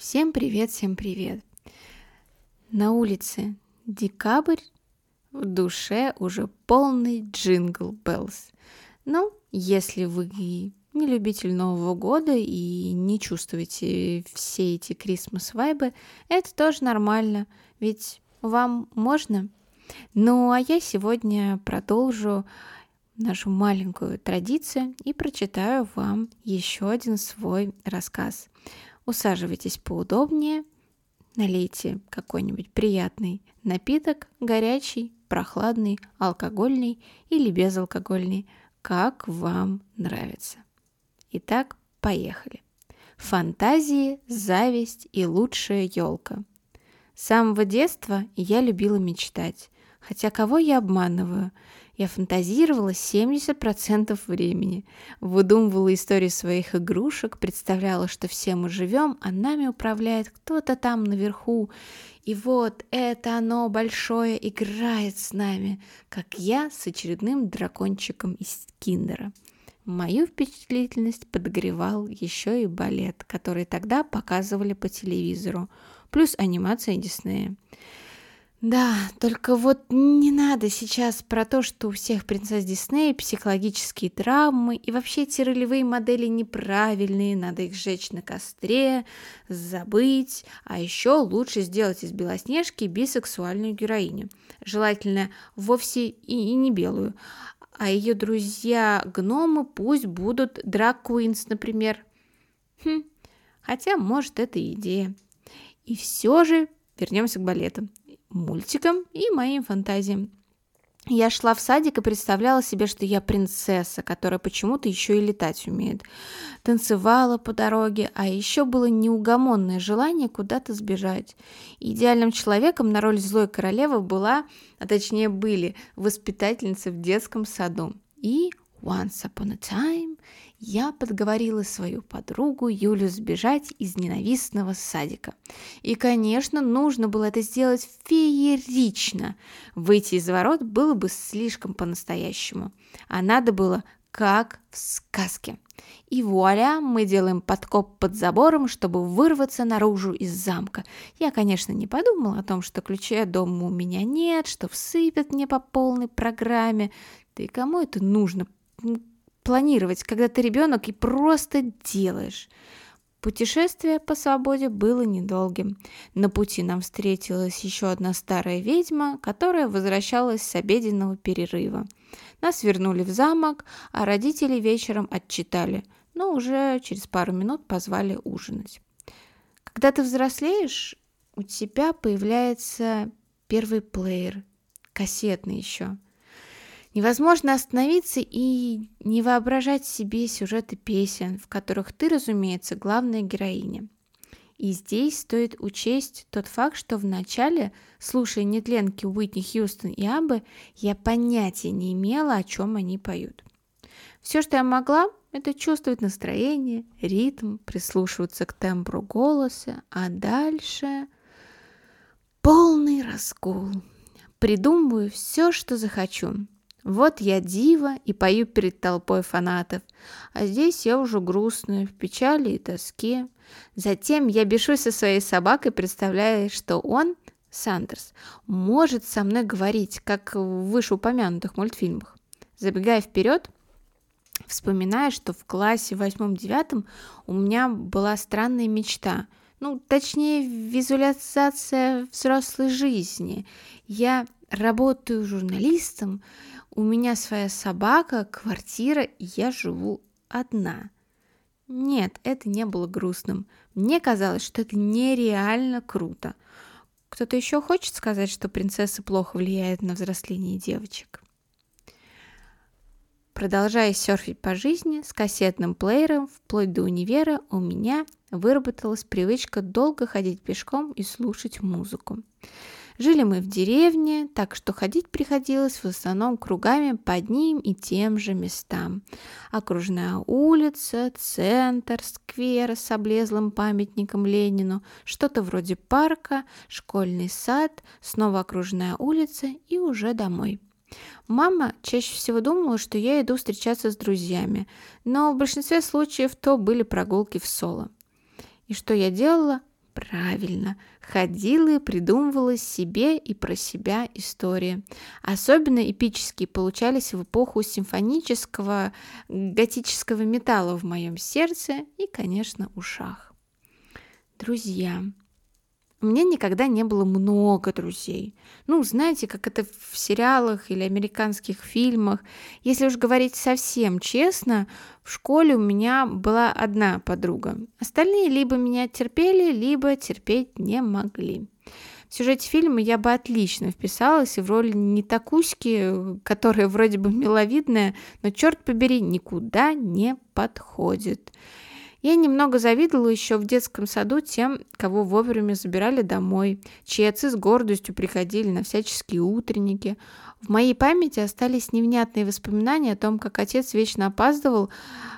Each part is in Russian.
Всем привет, всем привет. На улице декабрь, в душе уже полный джингл беллс. Ну, если вы не любитель Нового года и не чувствуете все эти крисмас вайбы, это тоже нормально, ведь вам можно. Ну, а я сегодня продолжу нашу маленькую традицию и прочитаю вам еще один свой рассказ. Усаживайтесь поудобнее, налейте какой-нибудь приятный напиток, горячий, прохладный, алкогольный или безалкогольный, как вам нравится. Итак, поехали. Фантазии, зависть и лучшая елка. С самого детства я любила мечтать. Хотя кого я обманываю? Я фантазировала 70% времени, выдумывала истории своих игрушек, представляла, что все мы живем, а нами управляет кто-то там наверху. И вот это оно большое играет с нами, как я с очередным дракончиком из киндера. Мою впечатлительность подогревал еще и балет, который тогда показывали по телевизору, плюс анимация Диснея. Да, только вот не надо сейчас про то, что у всех принцесс Диснея психологические травмы и вообще эти ролевые модели неправильные, надо их сжечь на костре, забыть, а еще лучше сделать из Белоснежки бисексуальную героиню. Желательно вовсе и, и не белую, а ее друзья-гномы пусть будут драг-куинс, например. Хм, хотя, может, это идея. И все же вернемся к балетам мультикам и моим фантазиям. Я шла в садик и представляла себе, что я принцесса, которая почему-то еще и летать умеет. Танцевала по дороге, а еще было неугомонное желание куда-то сбежать. Идеальным человеком на роль злой королевы была, а точнее были, воспитательница в детском саду. И once upon a time я подговорила свою подругу Юлю сбежать из ненавистного садика. И, конечно, нужно было это сделать феерично. Выйти из ворот было бы слишком по-настоящему. А надо было как в сказке. И вуаля, мы делаем подкоп под забором, чтобы вырваться наружу из замка. Я, конечно, не подумала о том, что ключей от дома у меня нет, что всыпят мне по полной программе. Да и кому это нужно? Планировать, когда ты ребенок и просто делаешь. Путешествие по свободе было недолгим. На пути нам встретилась еще одна старая ведьма, которая возвращалась с обеденного перерыва. Нас вернули в замок, а родители вечером отчитали, но уже через пару минут позвали ужинать. Когда ты взрослеешь, у тебя появляется первый плеер, кассетный еще – Невозможно остановиться и не воображать себе сюжеты песен, в которых ты, разумеется, главная героиня. И здесь стоит учесть тот факт, что в начале, слушая нетленки Уитни Хьюстон и Абы, я понятия не имела, о чем они поют. Все, что я могла, это чувствовать настроение, ритм, прислушиваться к тембру голоса, а дальше полный раскол. Придумываю все, что захочу. Вот я дива и пою перед толпой фанатов, а здесь я уже грустная, в печали и тоске. Затем я бешусь со своей собакой, представляя, что он, Сандерс, может со мной говорить, как в вышеупомянутых мультфильмах. Забегая вперед, вспоминаю, что в классе восьмом-девятом у меня была странная мечта, ну, точнее, визуализация взрослой жизни. Я работаю журналистом, у меня своя собака, квартира, и я живу одна. Нет, это не было грустным. Мне казалось, что это нереально круто. Кто-то еще хочет сказать, что принцесса плохо влияет на взросление девочек? Продолжая серфить по жизни с кассетным плеером вплоть до универа, у меня выработалась привычка долго ходить пешком и слушать музыку. Жили мы в деревне, так что ходить приходилось в основном кругами по одним и тем же местам. Окружная улица, центр, сквер с облезлым памятником Ленину, что-то вроде парка, школьный сад, снова окружная улица и уже домой. Мама чаще всего думала, что я иду встречаться с друзьями, но в большинстве случаев то были прогулки в соло. И что я делала? Правильно, ходила и придумывала себе и про себя истории. Особенно эпические получались в эпоху симфонического готического металла в моем сердце и, конечно, ушах. Друзья, у меня никогда не было много друзей. Ну, знаете, как это в сериалах или американских фильмах. Если уж говорить совсем честно, в школе у меня была одна подруга. Остальные либо меня терпели, либо терпеть не могли. В сюжете фильма я бы отлично вписалась и в роль не такуськи, которая вроде бы миловидная, но, черт побери, никуда не подходит. Я немного завидовала еще в детском саду тем, кого вовремя забирали домой, чьи отцы с гордостью приходили на всяческие утренники. В моей памяти остались невнятные воспоминания о том, как отец вечно опаздывал,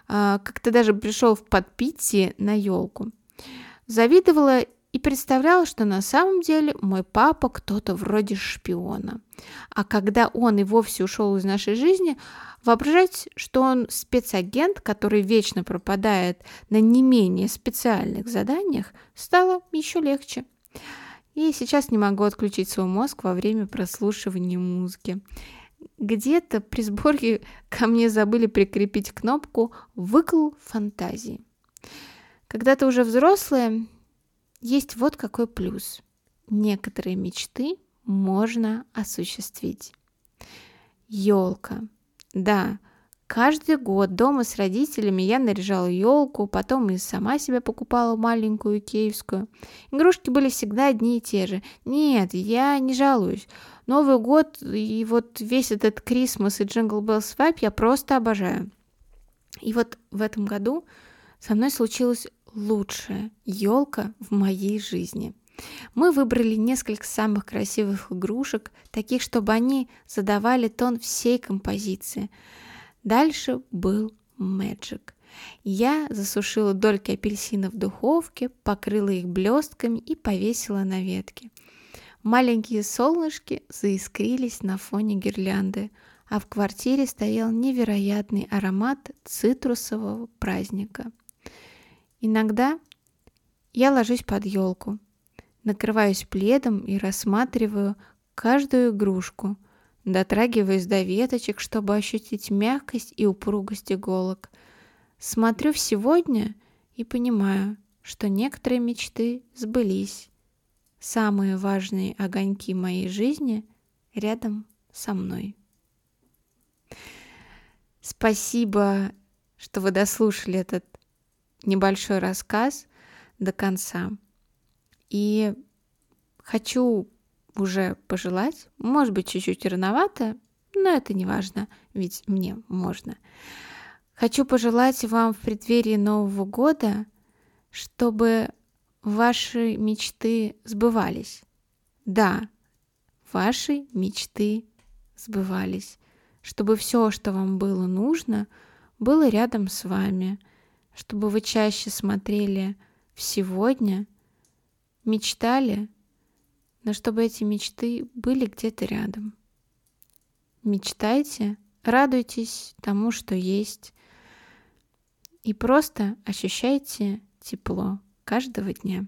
а, как-то даже пришел в подпитие на елку. Завидовала и представляла, что на самом деле мой папа кто-то вроде шпиона. А когда он и вовсе ушел из нашей жизни, воображать, что он спецагент, который вечно пропадает на не менее специальных заданиях, стало еще легче. И сейчас не могу отключить свой мозг во время прослушивания музыки. Где-то при сборке ко мне забыли прикрепить кнопку «Выкл фантазии». Когда ты уже взрослая, есть вот какой плюс. Некоторые мечты можно осуществить. Елка. Да, каждый год дома с родителями я наряжала елку, потом и сама себе покупала маленькую киевскую. Игрушки были всегда одни и те же. Нет, я не жалуюсь. Новый год и вот весь этот Christmas и Jingle Bells vibe я просто обожаю. И вот в этом году со мной случилось лучшая елка в моей жизни. Мы выбрали несколько самых красивых игрушек, таких, чтобы они задавали тон всей композиции. Дальше был Magic. Я засушила дольки апельсина в духовке, покрыла их блестками и повесила на ветке. Маленькие солнышки заискрились на фоне гирлянды, а в квартире стоял невероятный аромат цитрусового праздника – Иногда я ложусь под елку, накрываюсь пледом и рассматриваю каждую игрушку, дотрагиваясь до веточек, чтобы ощутить мягкость и упругость иголок. Смотрю в сегодня и понимаю, что некоторые мечты сбылись. Самые важные огоньки моей жизни рядом со мной. Спасибо, что вы дослушали этот небольшой рассказ до конца. И хочу уже пожелать, может быть, чуть-чуть рановато, но это не важно, ведь мне можно. Хочу пожелать вам в преддверии Нового года, чтобы ваши мечты сбывались. Да, ваши мечты сбывались, чтобы все, что вам было нужно, было рядом с вами – чтобы вы чаще смотрели в сегодня, мечтали, но чтобы эти мечты были где-то рядом. Мечтайте, радуйтесь тому, что есть, и просто ощущайте тепло каждого дня.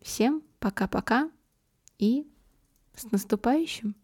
Всем пока-пока и с наступающим!